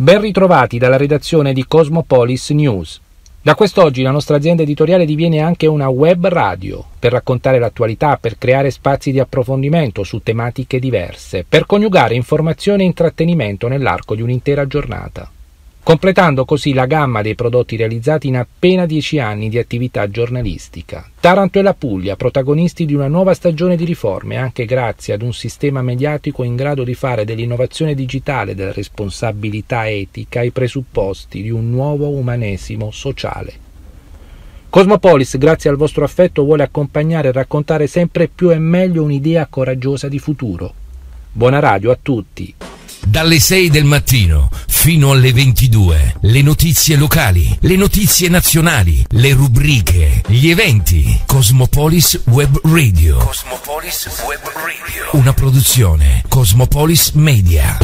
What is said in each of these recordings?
Ben ritrovati dalla redazione di Cosmopolis News. Da quest'oggi la nostra azienda editoriale diviene anche una web radio per raccontare l'attualità, per creare spazi di approfondimento su tematiche diverse, per coniugare informazione e intrattenimento nell'arco di un'intera giornata completando così la gamma dei prodotti realizzati in appena dieci anni di attività giornalistica. Taranto e la Puglia, protagonisti di una nuova stagione di riforme, anche grazie ad un sistema mediatico in grado di fare dell'innovazione digitale, della responsabilità etica i presupposti di un nuovo umanesimo sociale. Cosmopolis, grazie al vostro affetto, vuole accompagnare e raccontare sempre più e meglio un'idea coraggiosa di futuro. Buona radio a tutti! Dalle 6 del mattino fino alle 22. Le notizie locali, le notizie nazionali, le rubriche, gli eventi. Cosmopolis Web Radio. Cosmopolis Web Radio. Una produzione Cosmopolis Media.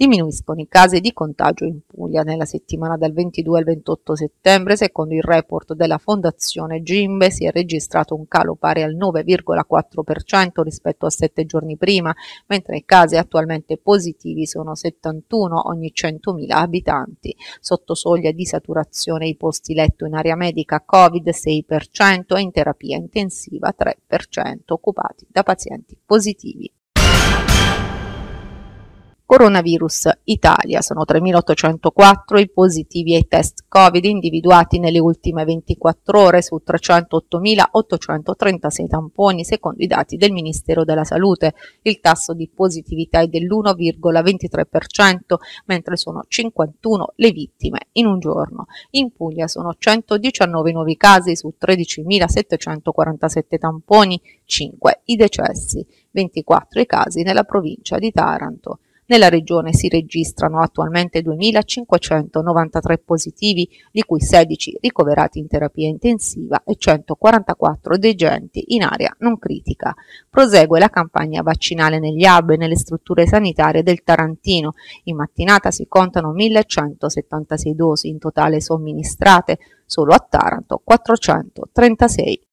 Diminuiscono i casi di contagio in Puglia nella settimana dal 22 al 28 settembre. Secondo il report della Fondazione Gimbe si è registrato un calo pari al 9,4% rispetto a sette giorni prima, mentre i casi attualmente positivi sono 71 ogni 100.000 abitanti. Sotto soglia di saturazione i posti letto in area medica Covid 6% e in terapia intensiva 3% occupati da pazienti positivi. Coronavirus Italia sono 3.804 i positivi ai test Covid individuati nelle ultime 24 ore su 308.836 tamponi secondo i dati del Ministero della Salute. Il tasso di positività è dell'1,23% mentre sono 51 le vittime in un giorno. In Puglia sono 119 nuovi casi su 13.747 tamponi, 5 i decessi, 24 i casi nella provincia di Taranto. Nella regione si registrano attualmente 2.593 positivi, di cui 16 ricoverati in terapia intensiva e 144 degenti in area non critica. Prosegue la campagna vaccinale negli hub e nelle strutture sanitarie del Tarantino. In mattinata si contano 1.176 dosi in totale somministrate, solo a Taranto 436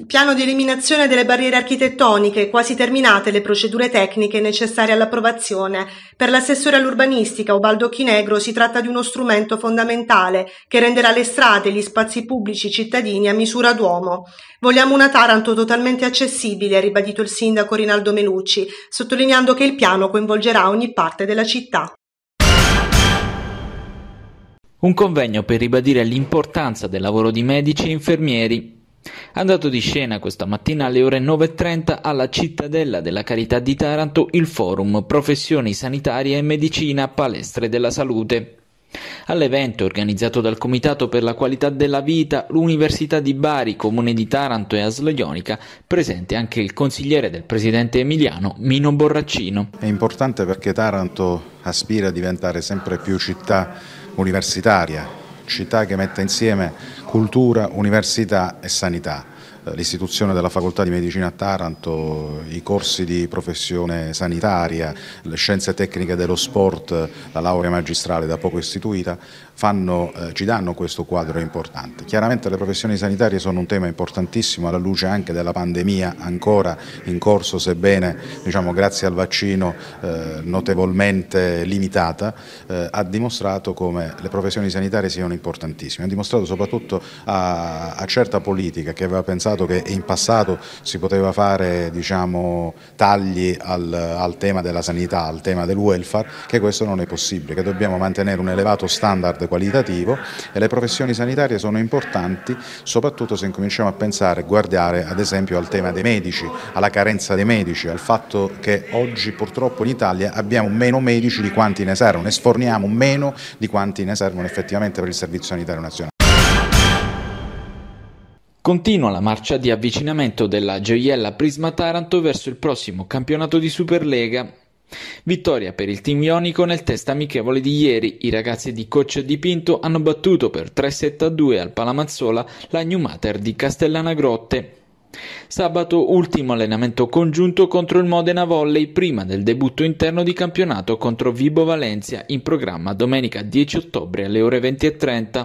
il piano di eliminazione delle barriere architettoniche, quasi terminate le procedure tecniche necessarie all'approvazione. Per l'assessore all'urbanistica Ubaldo Chinegro si tratta di uno strumento fondamentale che renderà le strade e gli spazi pubblici cittadini a misura d'uomo. Vogliamo una Taranto totalmente accessibile, ha ribadito il sindaco Rinaldo Melucci, sottolineando che il piano coinvolgerà ogni parte della città. Un convegno per ribadire l'importanza del lavoro di medici e infermieri Andato di scena questa mattina alle ore 9.30 alla Cittadella della Carità di Taranto il forum Professioni sanitarie e medicina palestre della salute. All'evento organizzato dal Comitato per la qualità della vita, l'Università di Bari, Comune di Taranto e Aslo Ionica, presente anche il consigliere del presidente emiliano Mino Borraccino. È importante perché Taranto aspira a diventare sempre più città universitaria, città che metta insieme cultura, università e sanità. L'istituzione della facoltà di medicina a Taranto, i corsi di professione sanitaria, le scienze tecniche dello sport, la laurea magistrale da poco istituita, fanno, eh, ci danno questo quadro importante. Chiaramente le professioni sanitarie sono un tema importantissimo alla luce anche della pandemia ancora in corso, sebbene diciamo, grazie al vaccino eh, notevolmente limitata, eh, ha dimostrato come le professioni sanitarie siano importantissime, ha dimostrato soprattutto a, a certa politica che aveva pensato pensato che in passato si poteva fare diciamo, tagli al, al, tema della sanità, al tema del welfare, che questo non è possibile, che dobbiamo mantenere un elevato standard qualitativo e le professioni sanitarie sono importanti soprattutto se incominciamo a pensare, guardare ad esempio al tema dei medici, alla carenza dei medici, al fatto che oggi purtroppo in Italia abbiamo meno medici di quanti ne servono e sforniamo meno di quanti ne servono effettivamente per il Servizio Sanitario Nazionale. Continua la marcia di avvicinamento della gioiella Prisma Taranto verso il prossimo campionato di Superlega. Vittoria per il team ionico nel test amichevole di ieri. I ragazzi di coach Dipinto hanno battuto per 3-7 a 2 al Palamazzola la New Mater di Castellana Grotte. Sabato ultimo allenamento congiunto contro il Modena Volley prima del debutto interno di campionato contro Vibo Valencia in programma domenica 10 ottobre alle ore 20.30.